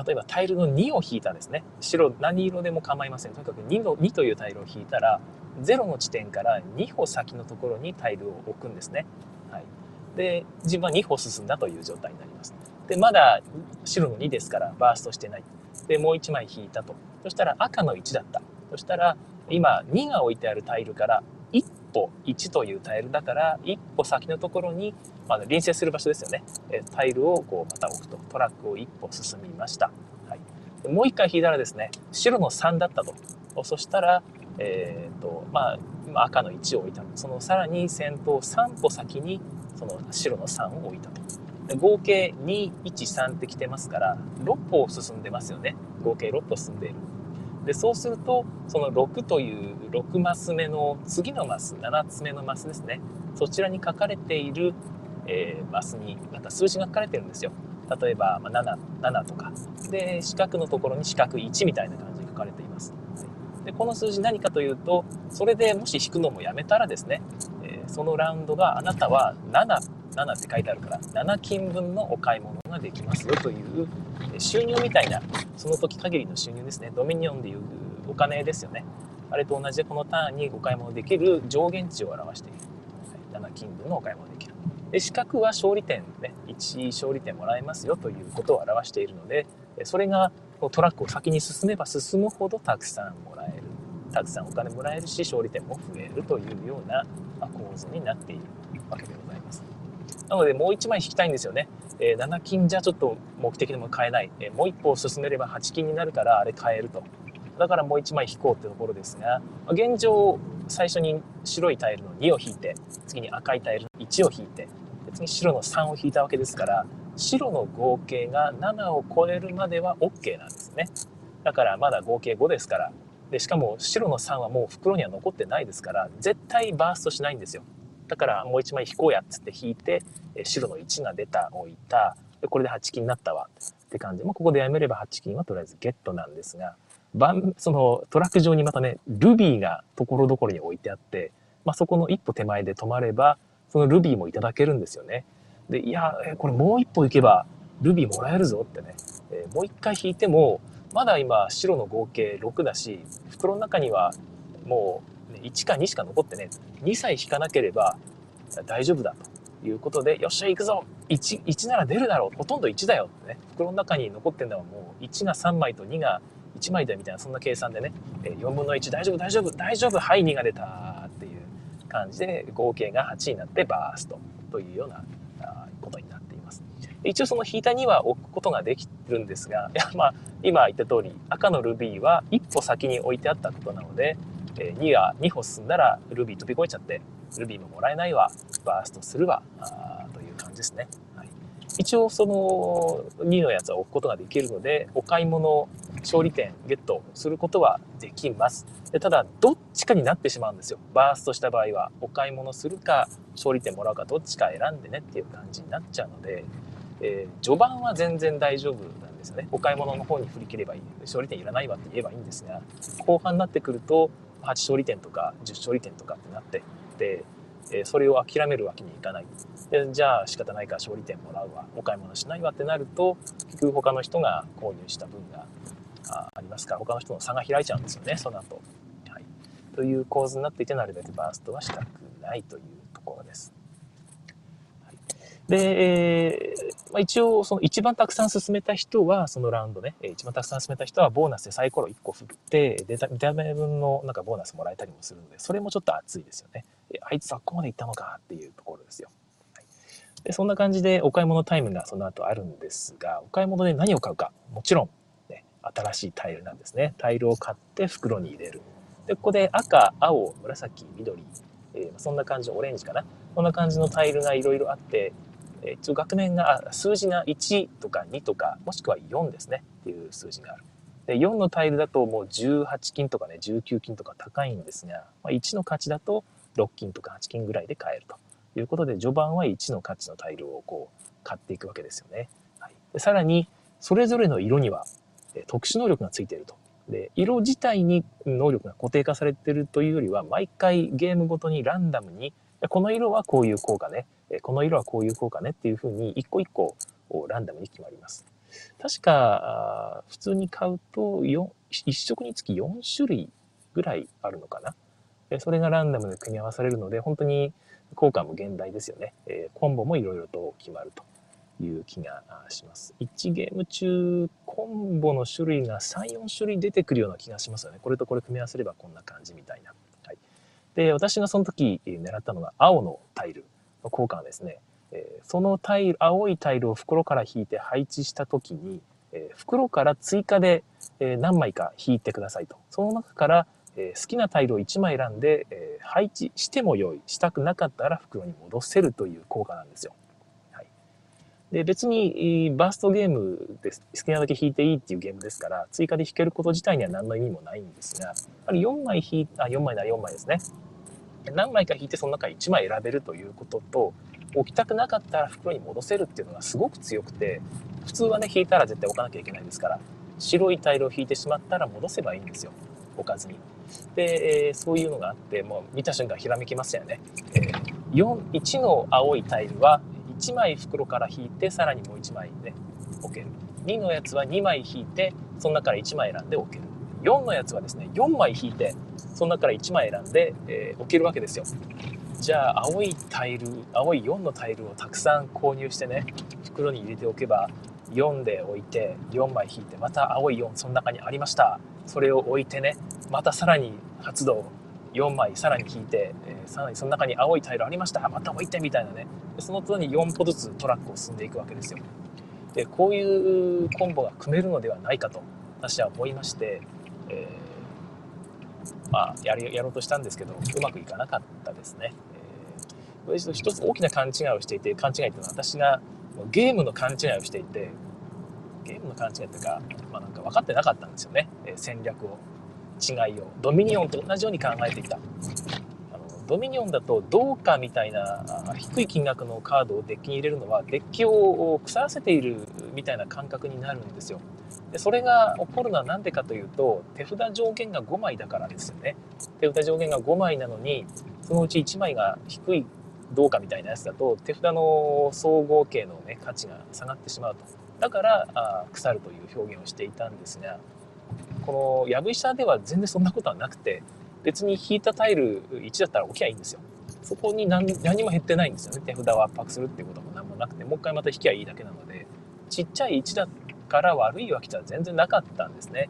例えばタイルの2を引いたですね。白何色でも構いません。とにかく 2, の2というタイルを引いたら0の地点から2歩先のところにタイルを置くんですね、で自分は2歩進んだという状態になりますで、まだ白の2ですからバーストしてない。で、もう1枚引いたと。そしたら赤の1だった。そしたら、今2が置いてあるタイルから1歩1というタイルだから1歩先のところに、まあ、隣接する場所ですよね。タイルをこうまた置くと。トラックを1歩進みました。はい、もう1回引いたらですね、白の3だったと。そしたら、えっ、ー、と、まあ今、赤の1を置いた。そのさらに先頭3歩先にその白の3を置いたと。合計213ってきてますから6歩進んでますよね合計6歩進んでいる。で、そうすると、その6という6マス目の次のマス、7つ目のマスですね。そちらに書かれている、えー、マスに、なんか数字が書かれてるんですよ。例えば、まあ、7、7とか。で、四角のところに四角1みたいな感じで書かれています。で、この数字何かというと、それでもし引くのもやめたらですね、そのラウンドがあなたは7、7って書いてあるから、7金分のお買い物ができますよという収入みたいな、その時限りの収入ですね。ドミニオンでいうお金ですよね。あれと同じでこのターンにお買い物できる上限値を表している。7金分のお買い物できる。で、資格は勝利点ね、1勝利点もらえますよということを表しているので、それがトラックを先に進めば進むほどたくさんもらえる。たくさんお金もらえるし、勝利点も増えるというような構図になっているわけでございます。なので、もう1枚引きたいんですよね。え、7金じゃちょっと目的でも買えない。えー、もう一歩進めれば8金になるからあれ買えると。だからもう1枚引こうってところですが、現状、最初に白いタイルの2を引いて、次に赤いタイルの1を引いて、次に白の3を引いたわけですから、白の合計が7を超えるまでは OK なんですね。だからまだ合計5ですから、でしかも白の3はもう袋には残ってないですから、絶対バーストしないんですよ。だからもう1枚引こうやっつって引いて、白の1が出た、置いたで、これで8金になったわって感じ。もうここでやめれば8金はとりあえずゲットなんですが、そのトラック上にまたね、ルビーがところどころに置いてあって、まあ、そこの一歩手前で止まれば、そのルビーもいただけるんですよね。で、いや、これもう一歩行けばルビーもらえるぞってね、え、もう一回引いても、まだ今白の合計6だし、袋の中にはもう、1か2しか残ってね、2歳引かなければ大丈夫だということで、よっしゃ行くぞ。1, !1 なら出るだろう。ほとんど1だよってね。袋の中に残ってるのはもう1が3枚と2が1枚だよみたいな、そんな計算でね、4分の1大丈夫大丈夫大丈夫。はい2が出たっていう感じで合計が8になってバーストというようなことになっています。一応その引いた2は置くことができるんですが、いやまあ今言った通り赤のルビーは一歩先に置いてあったことなので、2が2歩進んだらルビー飛び越えちゃってルビーももらえないわバーストするわあという感じですね。はい、一応その2のやつは置くことができるのでお買い物勝利点ゲットすることはできます。でただどっちかになってしまうんですよ。バーストした場合はお買い物するか勝利点もらうかどっちか選んでねっていう感じになっちゃうので、えー、序盤は全然大丈夫なんですよね。お買い物の方に振り切ればいい。勝利点いらないわって言えばいいんですが、後半になってくると8勝利点とか10勝利点とかってなってで、えそれを諦めるわけにいかないでじゃあ仕方ないから勝利点もらうわお買い物しないわってなると結局他の人が購入した分がありますから他の人の差が開いちゃうんですよねその後、はい、という構図になっていてなるべくバーストはしたくないというところです。で、えー、まあ、一応、その一番たくさん進めた人は、そのラウンドね、一番たくさん進めた人はボーナスでサイコロ1個振って、データ、見た目分のなんかボーナスもらえたりもするので、それもちょっと熱いですよね。あいつあっこまで行ったのかっていうところですよ。はい、でそんな感じでお買い物タイムがその後あるんですが、お買い物で何を買うか、もちろん、ね、新しいタイルなんですね。タイルを買って袋に入れる。で、ここで赤、青、紫、緑、えー、そんな感じのオレンジかな。こんな感じのタイルがいろいろあって、え一応学年が、数字が1とか2とか、もしくは4ですねっていう数字がある。で4のタイルだともう18金とかね、19金とか高いんですが、まあ、1の価値だと6金とか8金ぐらいで買えるということで、序盤は1の価値のタイルをこう買っていくわけですよね。はい、でさらに、それぞれの色には特殊能力がついていると。で、色自体に能力が固定化されてるというよりは、毎回ゲームごとにランダムに、この色はこういう効果ね、この色はこういう効果ねっていうふうに一個一個ランダムに決まります。確か、普通に買うと1色につき4種類ぐらいあるのかな。それがランダムで組み合わされるので、本当に効果も現代ですよね。コンボもいろいろと決まるという気がします。1ゲーム中、コンボの種類が3、4種類出てくるような気がしますよね。これとこれ組み合わせればこんな感じみたいな。はい、で、私がその時狙ったのが青のタイル。効果はですね、えそのタイル、青いタイルを袋から引いて配置したときに、え袋から追加で、え何枚か引いてくださいと。その中から、え好きなタイルを1枚選んで、え配置しても良い。したくなかったら袋に戻せるという効果なんですよ。はい、で、別にバーストゲームで好きなだけ引いていいっていうゲームですから、追加で引けること自体には何の意味もないんですが、やっぱり4枚引い、あ、4枚なら4枚ですね。何枚か引いてその中1枚選べるということと、置きたくなかったら袋に戻せるっていうのがすごく強くて、普通はね、引いたら絶対置かなきゃいけないですから、白いタイルを引いてしまったら戻せばいいんですよ。置かずに。で、えー、そういうのがあって、もう見た瞬間ひらめきますよね。えー、4、1の青いタイルは1枚袋から引いて、さらにもう1枚ね、置ける。2のやつは2枚引いて、その中から1枚選んで置ける。4のやつはですね、4枚引いて、その中から1枚選んで、えー、置けるわけですよ。じゃあ、青いタイル、青い4のタイルをたくさん購入してね、袋に入れておけば、4で置いて、4枚引いて、また青い4、その中にありました。それを置いてね、またさらに発動、4枚さらに引いて、えー、さらにその中に青いタイルありました。また置いてみたいなね。その都度に4歩ずつトラックを進んでいくわけですよ。で、こういうコンボが組めるのではないかと、私は思いまして、えー、まあ、ややろうとしたんですけど、うまくいかなかったですね。えー、一つ大きな勘違いをしていて、勘違いっていうのは私がゲームの勘違いをしていて、ゲームの勘違いっていうか、まあなんか分かってなかったんですよね。えー、戦略を、違いを。ドミニオンと同じように考えていた。あのドミニオンだと、どうかみたいな低い金額のカードをデッキに入れるのは、デッキを腐らせているみたいな感覚になるんですよ。でそれが起こるのは何でかというと手札上限が5枚だからですよね。手札上限が5枚なのにそのうち1枚が低いどうかみたいなやつだと手札の総合計の、ね、価値が下がってしまうと。だからあ腐るという表現をしていたんですがこのやぶ医者では全然そんなことはなくて別に引いたタイル1だったら置きゃいいんですよ。そこに何何も減ってないんですよね。手札を圧迫するっていうことも何もなくてもう一回また引きゃいいだけなのでちっちゃい1だから悪いわけじゃ全然なかったんですね。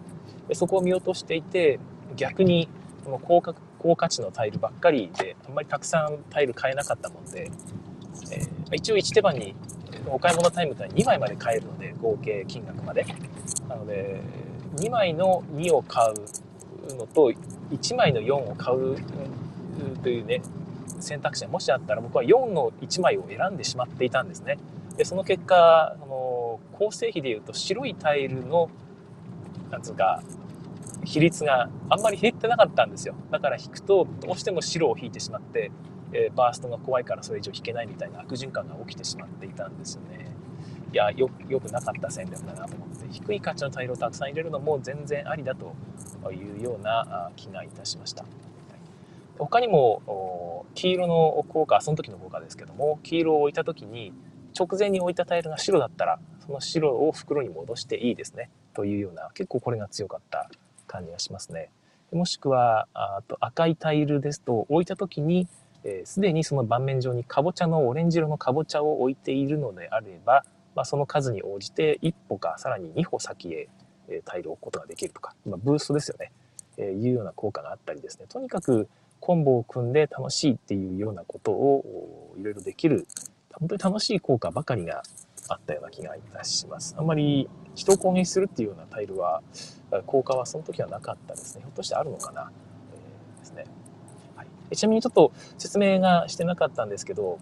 でそこを見落としていて、逆にこの高価高価値のタイルばっかりで、あんまりたくさんタイル買えなかったもんで、えー、一応1手番にお買い物タイムって2枚まで買えるので、合計金額まで。なので、2枚の2を買うのと、1枚の4を買うというね、選択肢がもしあったら僕は4の1枚を選んでしまっていたんですね。で、その結果、あの構成比でいうと白いタイルの、なんつうか、比率があんまり減ってなかったんですよ。だから引くと、どうしても白を引いてしまって、えー、バーストが怖いからそれ以上引けないみたいな悪循環が起きてしまっていたんですよね。いや、よ、よくなかった戦略だなと思って、低い価値のタイルをたくさん入れるのも全然ありだというような気がいたしました。他にも、黄色の効果、その時の効果ですけども、黄色を置いた時に、直前に置いたタイルが白だったら、その白を袋に戻していいですね。というような、結構これが強かった感じがしますね。もしくは、あと赤いタイルですと、置いた時に、す、えー、で、にその盤面上にかぼちゃのオレンジ色のかぼちゃを置いているのであれば、まあ、その数に応じて1歩かさらに2歩先へ、えタイルを置くことができるとか、まあ、ブーストですよね、えー、いうような効果があったりですね。とにかくコンボを組んで楽しいっていうようなことをいろいろできる本当に楽しい効果ばかりがあったような気がいたします。あんまり人を攻撃するっていうようなタイルは、効果はその時はなかったですね。ひょっとしてあるのかな、えー、ですね。はい、ちなみにちょっと説明がしてなかったんですけど、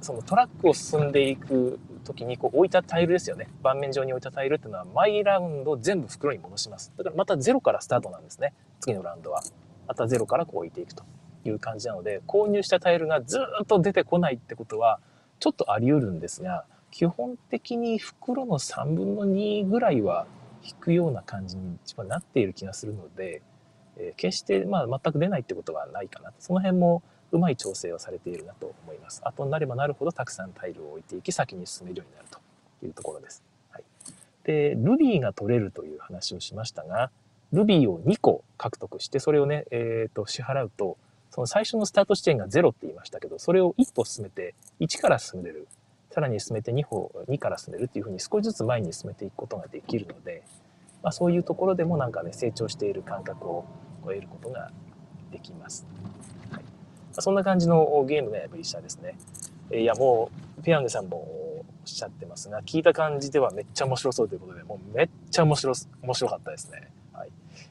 そのトラックを進んでいく時にこう置いたタイルですよね。盤面上に置いたタイルっていうのは毎ラウンド全部袋に戻します。だからまたゼロからスタートなんですね。次のラウンドは。またゼロからこう置いていくという感じなので、購入したタイルがずっと出てこないってことは、ちょっとあり得るんですが、基本的に袋の3分の2ぐらいは引くような感じになっている気がするので、えー、決してま全く出ないってことはないかなと。その辺もうまい調整をされているなと思います。後になればなるほどたくさんタイルを置いていき先に進めるようになるというところです。はい、で、ルビーが取れるという話をしましたが、ルビーを2個獲得して、それをね、え、ー、と、支払うと、その最初のスタート地点が0って言いましたけど、それを1歩進めて1から進める。さらに進めて2歩、2から進めるっていうふうに少しずつ前に進めていくことができるので、まあ、そういうところでもなんかね、成長している感覚を得ることができます。はいまあ、そんな感じのゲームがやっぱりしたですね。いや、もう、ペヤングさんもおっしゃってますが、聞いた感じではめっちゃ面白そうということで、もうめっちゃ面白、面白かったですね。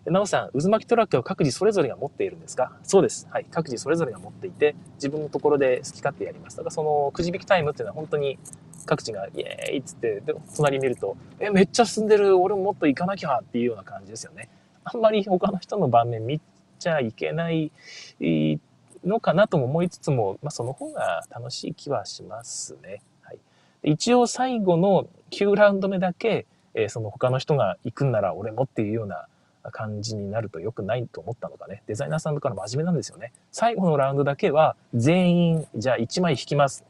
なおさん、渦巻きトラックは各自それぞれが持っているんですか？そうです。はい。各自それぞれが持っていて、自分のところで好き勝手やります。だからそのくじ引きタイムっていうのは本当に各地がイエーイっつって、で、隣見ると、え、めっちゃ進んでる、俺ももっと行かなきゃっていうような感じですよね。あんまり他の人の盤面見ちゃいけないのかなとも思いつつも、まあ、その方が楽しい気はしますね。はい。一応最後の9ラウンド目だけ、えー、その他の人が行くんなら俺もっていうような感じになると良くないと思ったのかね。デザイナーさんとかの真面目なんですよね。最後のラウンドだけは全員、じゃあ1枚引きます。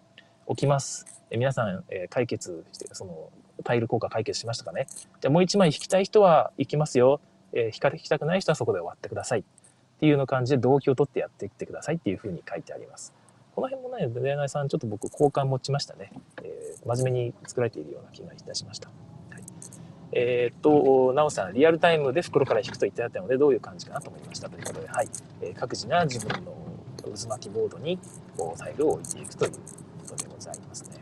置きます。え皆さん、え解決して、そのタイル効果解決しましたかね。じゃあもう1枚引きたい人は行きますよ。え引かれ引きたくない人はそこで終わってください。っていうような感じで動機を取ってやっていってくださいっていうふうに書いてあります。この辺もね、デザイナーさんちょっと僕好感持ちましたね。えー、真面目に作られているような気がいたしました。えー、っと、なおさん、リアルタイムで袋から引くと言ってあったので、どういう感じかなと思いましたということで、はい。えー、各自が自分の渦巻きボードにこうタイルを置いていくということでございますね。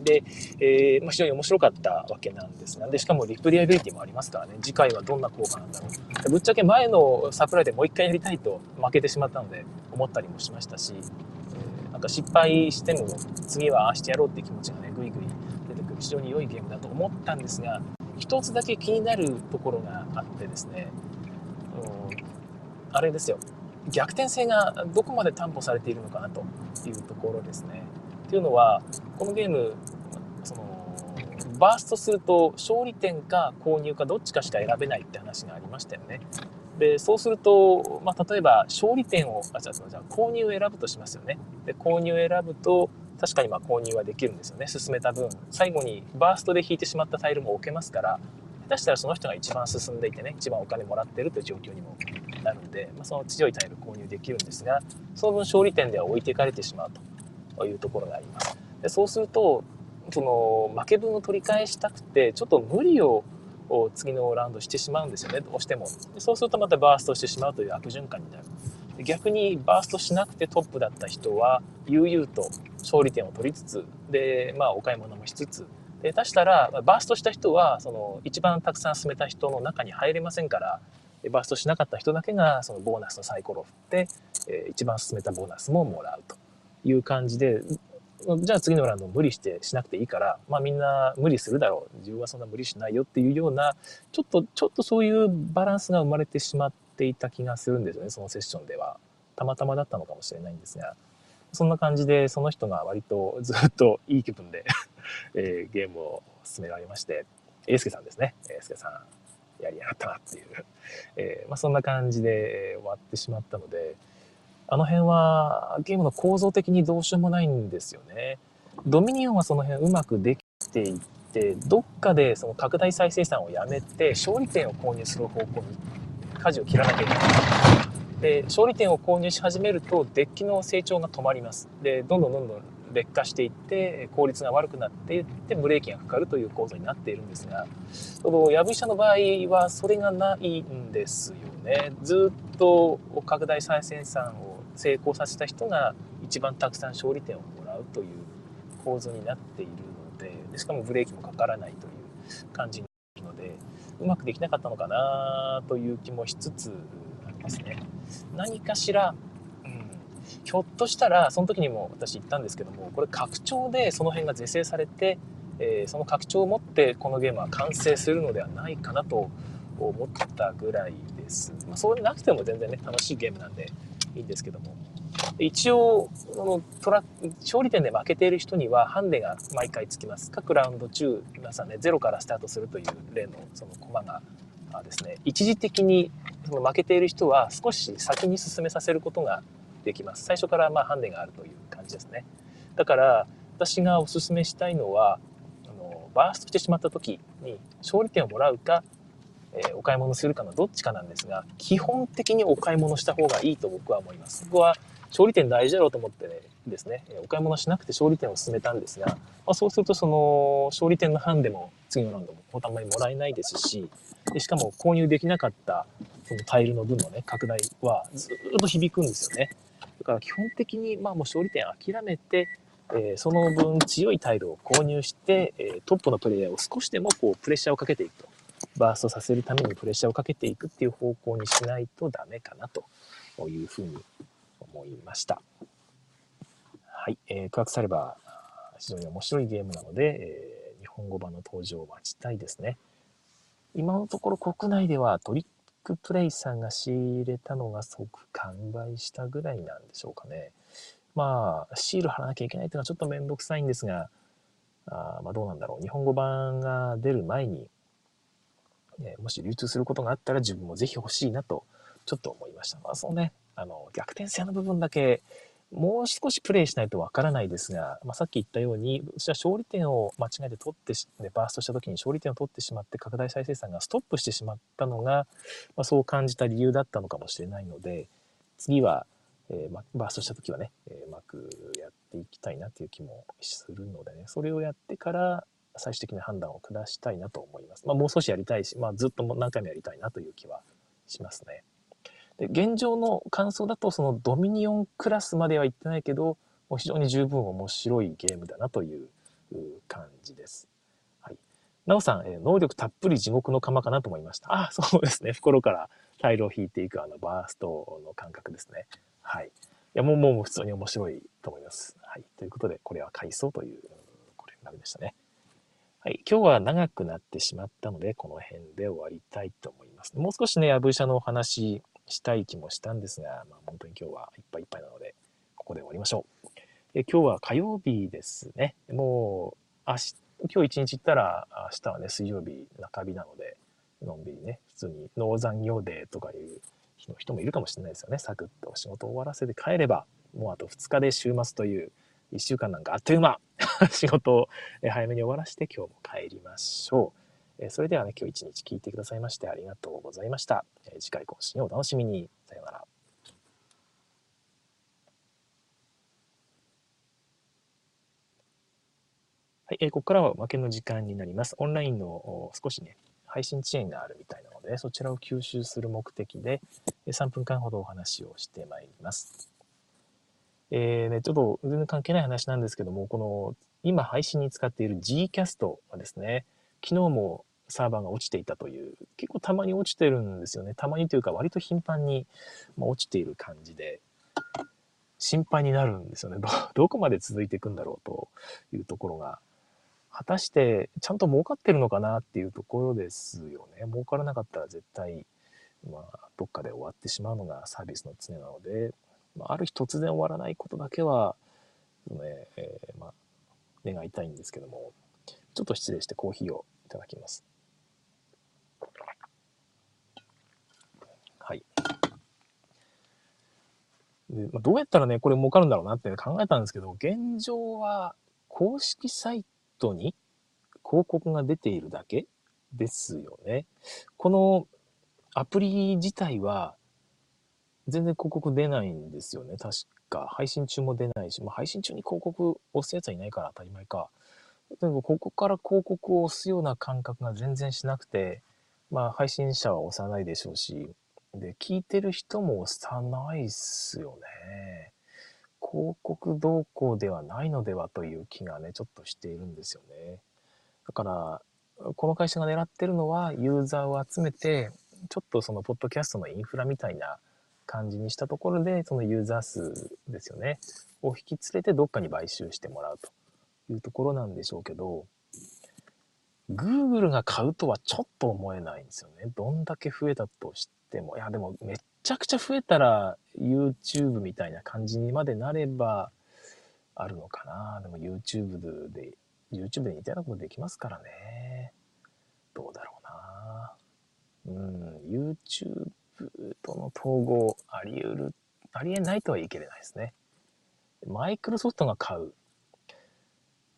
で、えー、まあ、非常に面白かったわけなんですが、で、しかもリプレイアビリティもありますからね、次回はどんな効果なんだろう。ぶっちゃけ前のサプライでもう一回やりたいと負けてしまったので、思ったりもしましたし、なんか失敗しても次はああしてやろうって気持ちがね、ぐいぐい非常に良いゲームだと思ったんですが、一つだけ気になるところがあってですね、うんあれですよ、逆転性がどこまで担保されているのかなというところですね。っていうのは、このゲーム、その、バーストすると勝利点か購入かどっちかしか選べないって話がありましたよね。で、そうすると、まあ、例えば勝利点を、あ、じゃあ、じゃあ購入を選ぶとしますよね。で、購入を選ぶと、確かにま購入はできるんですよね。進めた分。最後にバーストで引いてしまったタイルも置けますから、下手したらその人が一番進んでいてね、一番お金もらってるという状況にもなるので、まあ、その強いタイル購入できるんですが、その分勝利点では置いていかれてしまうというところがあります。でそうすると、その負け分を取り返したくて、ちょっと無理を次のラウンドしてしまうんですよね、どうしても。でそうするとまたバーストしてしまうという悪循環になる。逆にバーストしなくてトップだった人は悠々と勝利点を取りつつで、まあ、お買い物もしつつで下手したらバーストした人はその一番たくさん進めた人の中に入れませんからバーストしなかった人だけがそのボーナスのサイコロを振って、え一番進めたボーナスももらうという感じでじゃあ次のラウンド無理してしなくていいから、まあみんな無理するだろう。自分はそんな無理しないよっていうような、ちょっと、ちょっとそういうバランスが生まれてしまっていた気がするんですよね、そのセッションでは。たまたまだったのかもしれないんですが。そんな感じで、その人が割とずっといい気分で *laughs* えー、ゲームを進められまして、エースケさんですね。エースケさん、やりやがったなっていう。えー、まあそんな感じで終わってしまったので、あの辺はゲームの構造的にどうしようもないんですよね。ドミニオンはその辺うまくできていて、どっかでその拡大再生産をやめて、勝利点を購入する方向に舵を切らなきゃいけない。で、勝利点を購入し始めると、デッキの成長が止まります。で、どんどんどんどん劣化していって、効率が悪くなっていって、ブレーキがかかるという構造になっているんですが、その、ヤブ医者の場合はそれがないんですよね。ずっと拡大再生産を成功させた人が一番たくさん勝利点をもらうという構図になっているのででしかもブレーキもかからないという感じにのでうまくできなかったのかなという気もしつつありますね。何かしら、うん、ひょっとしたらその時にも私言ったんですけどもこれ拡張でその辺が是正されて、えー、その拡張を持ってこのゲームは完成するのではないかなと思ったぐらいです。まあ、そうなくても全然ね楽しいゲームなんでいいんですけども。一応、そのトラ勝利点で負けている人にはハンデが毎回つきます。各ラウンド中、皆さんね、ゼロからスタートするという例のその駒がですね、一時的にその負けている人は少し先に進めさせることができます。最初からまあハンデがあるという感じですね。だから、私がお勧めしたいのは、あのバーストしてしまった時に勝利点をもらうか、えお買い物するかのどっちかなんですが、基本的にお買い物した方がいいと僕は思います。僕は勝利点大事だろうと思ってねですね、お買い物しなくて勝利点を進めたんですが、まあ、そうするとその勝利点のハンデも次のラウンドもおたまにもらえないですし、でしかも購入できなかったそのタイルの分のね、拡大はずっと響くんですよね。だから基本的にまあもう勝利点諦めて、えー、その分強いタイルを購入して、えー、トップのプレイヤーを少しでもこうプレッシャーをかけていくと。バーストさせるためにプレッシャーをかけていくっていう方向にしないとダメかなというふうに思いました。はい、えー、クワクサルバー、非常に面白いゲームなので、えー、日本語版の登場を待ちたいですね。今のところ国内ではトリックプレイさんが仕入れたのが即完売したぐらいなんでしょうかね。まあ、シール貼らなきゃいけないというのはちょっとめんどくさいんですが、あまあどうなんだろう。日本語版が出る前に、えもし流通することがあったら自分もぜひ欲しいなと、ちょっと思いました。まあそうね、あの、逆転性の部分だけ、もう少しプレイしないとわからないですが、まあ、さっき言ったように、私は勝利点を間違えて取ってし、ね、バーストした時に勝利点を取ってしまって拡大再生産がストップしてしまったのが、まあ、そう感じた理由だったのかもしれないので、次は、えー、ま、バーストした時はね、え、うまくやっていきたいなという気もするのでね、それをやってから最終的な判断を下したいなと思います。まあ、もう少しやりたいし、まあ、ずっと何回もやりたいなという気はしますね。で現状の感想だと、そのドミニオンクラスまでは行ってないけど、もう非常に十分面白いゲームだなという感じです。はい。なおさん、えー、能力たっぷり地獄の釜かなと思いました。あ、そうですね。袋からタイルを引いていくあのバーストの感覚ですね。はい。いや、もうもう普通に面白いと思います。はい。ということで、これは回想という、これになりましたね。はい。今日は長くなってしまったので、この辺で終わりたいと思います。もう少しね、ヤブシャのお話したい気もしたんですが、まあ、本当に今日はいっぱいいっぱいなので、ここで終わりましょう。え今日は火曜日ですね。もう、明日、今日一日行ったら、明日はね、水曜日中日なので、のんびりね、普通に農残業デーとかいう日の人もいるかもしれないですよね。サクッと仕事終わらせて帰れば、もうあと2日で週末という、1週間なんかあっという間 *laughs* 仕事を早めに終わらせて今日も帰りましょう。それではね、今日一日聞いてくださいましてありがとうございました。次回更新をお楽しみに。さようなら。はい、えー、ここからはおまけの時間になります。オンラインの少しね、配信遅延があるみたいなので、そちらを吸収する目的で、3分間ほどお話をしてまいります。えー、ね、ちょっと全然関係ない話なんですけども、この今配信に使っている Gcast はですね、昨日もサーバーが落ちていたという、結構たまに落ちてるんですよね。たまにというか割と頻繁に落ちている感じで、心配になるんですよね。ど、*laughs* どこまで続いていくんだろうというところが、果たしてちゃんと儲かってるのかなっていうところですよね。儲からなかったら絶対、まあ、どっかで終わってしまうのがサービスの常なので、まあ、る日突然終わらないことだけは、ね、えー、まあ、願いたいんですけども、ちょっと失礼してコーヒーをただきます。はい。でまあ、どうやったらね、これ儲かるんだろうなって考えたんですけど、現状は公式サイトに広告が出ているだけですよね。このアプリ自体は全然広告出ないんですよね。確か。配信中も出ないし、まあ、配信中に広告押すやつはいないから当たり前か。でもここから広告を押すような感覚が全然しなくて、まあ配信者は押さないでしょうし、で、聞いてる人も押さないっすよね。広告動向ではないのではという気がね、ちょっとしているんですよね。だから、この会社が狙ってるのは、ユーザーを集めて、ちょっとそのポッドキャストのインフラみたいな感じにしたところで、そのユーザー数ですよね、を引き連れてどっかに買収してもらうと。いうところなんでしょうけど、Google が買うとはちょっと思えないんですよね。どんだけ増えたとしても。いや、でもめっちゃくちゃ増えたら YouTube みたいな感じにまでなればあるのかな。でも YouTube で、YouTube で似たようなことできますからね。どうだろうな。うん、YouTube との統合あり得る、ありえないとは言い切れないですね。マイクロソフトが買う。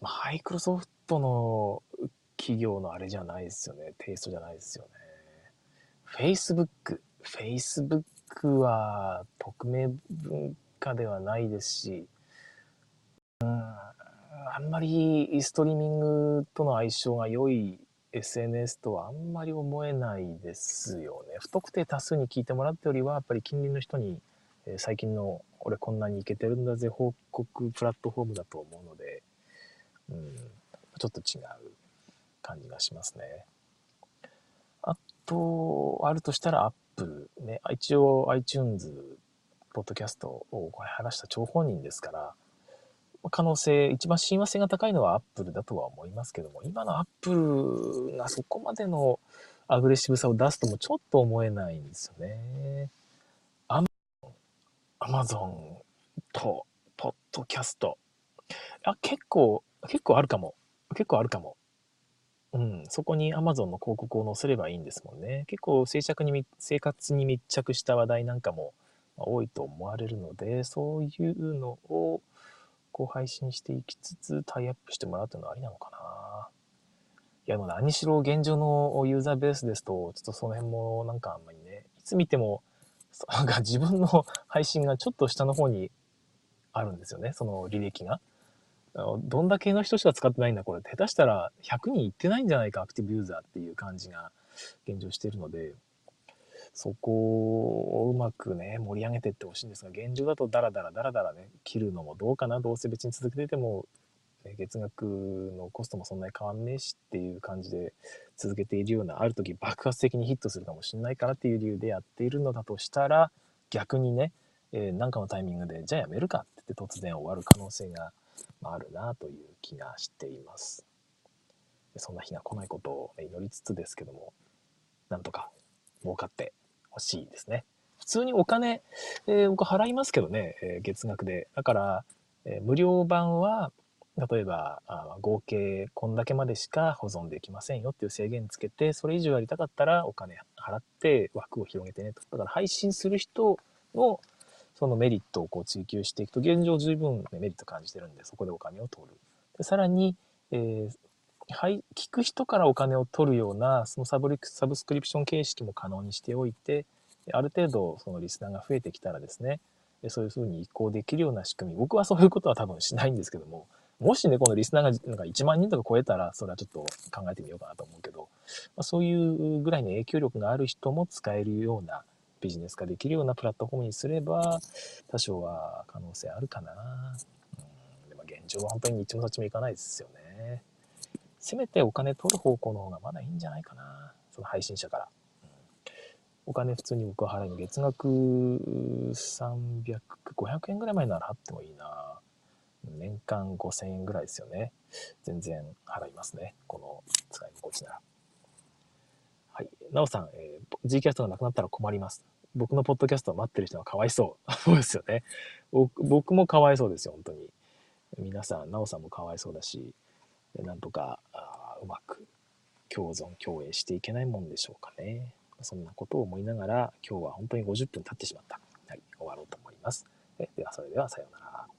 マイクロソフトの企業のあれじゃないですよね。テイストじゃないですよね。Facebook。Facebook は匿名文化ではないですし、うん、あんまりストリーミングとの相性が良い SNS とはあんまり思えないですよね。不特定多数に聞いてもらってよりは、やっぱり近隣の人に、え最近の俺こんなにいけてるんだぜ報告プラットフォームだと思うので、うん、ちょっと違う感じがしますね。あと、あるとしたら Apple ね、一応 iTunes、ポッドキャストをこれ話した張本人ですから、可能性、一番親和性が高いのは Apple だとは思いますけども、今の Apple がそこまでのアグレッシブさを出すともちょっと思えないんですよね。Amazon と、ポッドキャスト。あ、結構、結構あるかも。結構あるかも。うん、そこに Amazon の広告を載せればいいんですもんね。結構生着に生活に密着した話題なんかも多いと思われるので、そういうのをこう配信していきつつタイアップしてもらうというのはありなのかな。いや、も何しろ現状のユーザーベースですと、ちょっとその辺もなんかあんまりね、いつ見ても、なんか自分の配信がちょっと下の方にあるんですよね、その履歴が。どんだけの人しか使ってないんだ、これ。下手したら100人いってないんじゃないか、アクティブユーザーっていう感じが現状してるので、そこをうまくね、盛り上げていってほしいんですが、現状だとダラダラダラダラね、切るのもどうかな、どうせ別に続けてても、月額のコストもそんなに変わんねえしっていう感じで続けているような、ある時爆発的にヒットするかもしれないからっていう理由でやっているのだとしたら、逆にね、えー、かのタイミングで、じゃあやめるかって言って突然終わる可能性があるなという気がしています。そんな日が来ないことを祈りつつですけども、なんとか儲かってほしいですね。普通にお金、えー、僕払いますけどね、えー、月額で。だから、えー、無料版は、例えばあ合計こんだけまでしか保存できませんよっていう制限つけて、それ以上やりたかったらお金払って枠を広げてねと。だから配信する人のそのメリットをこう追求していくと、現状十分、メリット感じてるんで、そこでお金を取る。でさらに、えー、はい、聞く人からお金を取るような、そのサブリサブスクリプション形式も可能にしておいて、ある程度、そのリスナーが増えてきたらですね、そういうふうに移行できるような仕組み、僕はそういうことは多分しないんですけども、もしね、このリスナーがなんか1万人とか超えたら、それはちょっと考えてみようかなと思うけど、まあ、そういうぐらいの影響力がある人も使えるような、ビジネス化できるようなプラットフォームにすれば、多少は可能性あるかな。うん、でも現状は本当に日もちもいかないですよね。せめてお金取る方向の方がまだいいんじゃないかな。その配信者から。うん、お金普通に僕は払いの月額300、500円ぐらい前なら払ってもいいな。年間5000円ぐらいですよね。全然払いますね。この使い心地なら。はい。なおさん、えー、G キャストがなくなったら困ります。僕のポッドキャストを待ってる人はかわいそう。*laughs* そうですよね。僕もかわいそうですよ、本当に。皆さん、なおさんもかわいそうだし、なんとかうまく共存、共栄していけないもんでしょうかね。そんなことを思いながら、今日は本当に50分経ってしまった。はい、終わろうと思います。では、それではさようなら。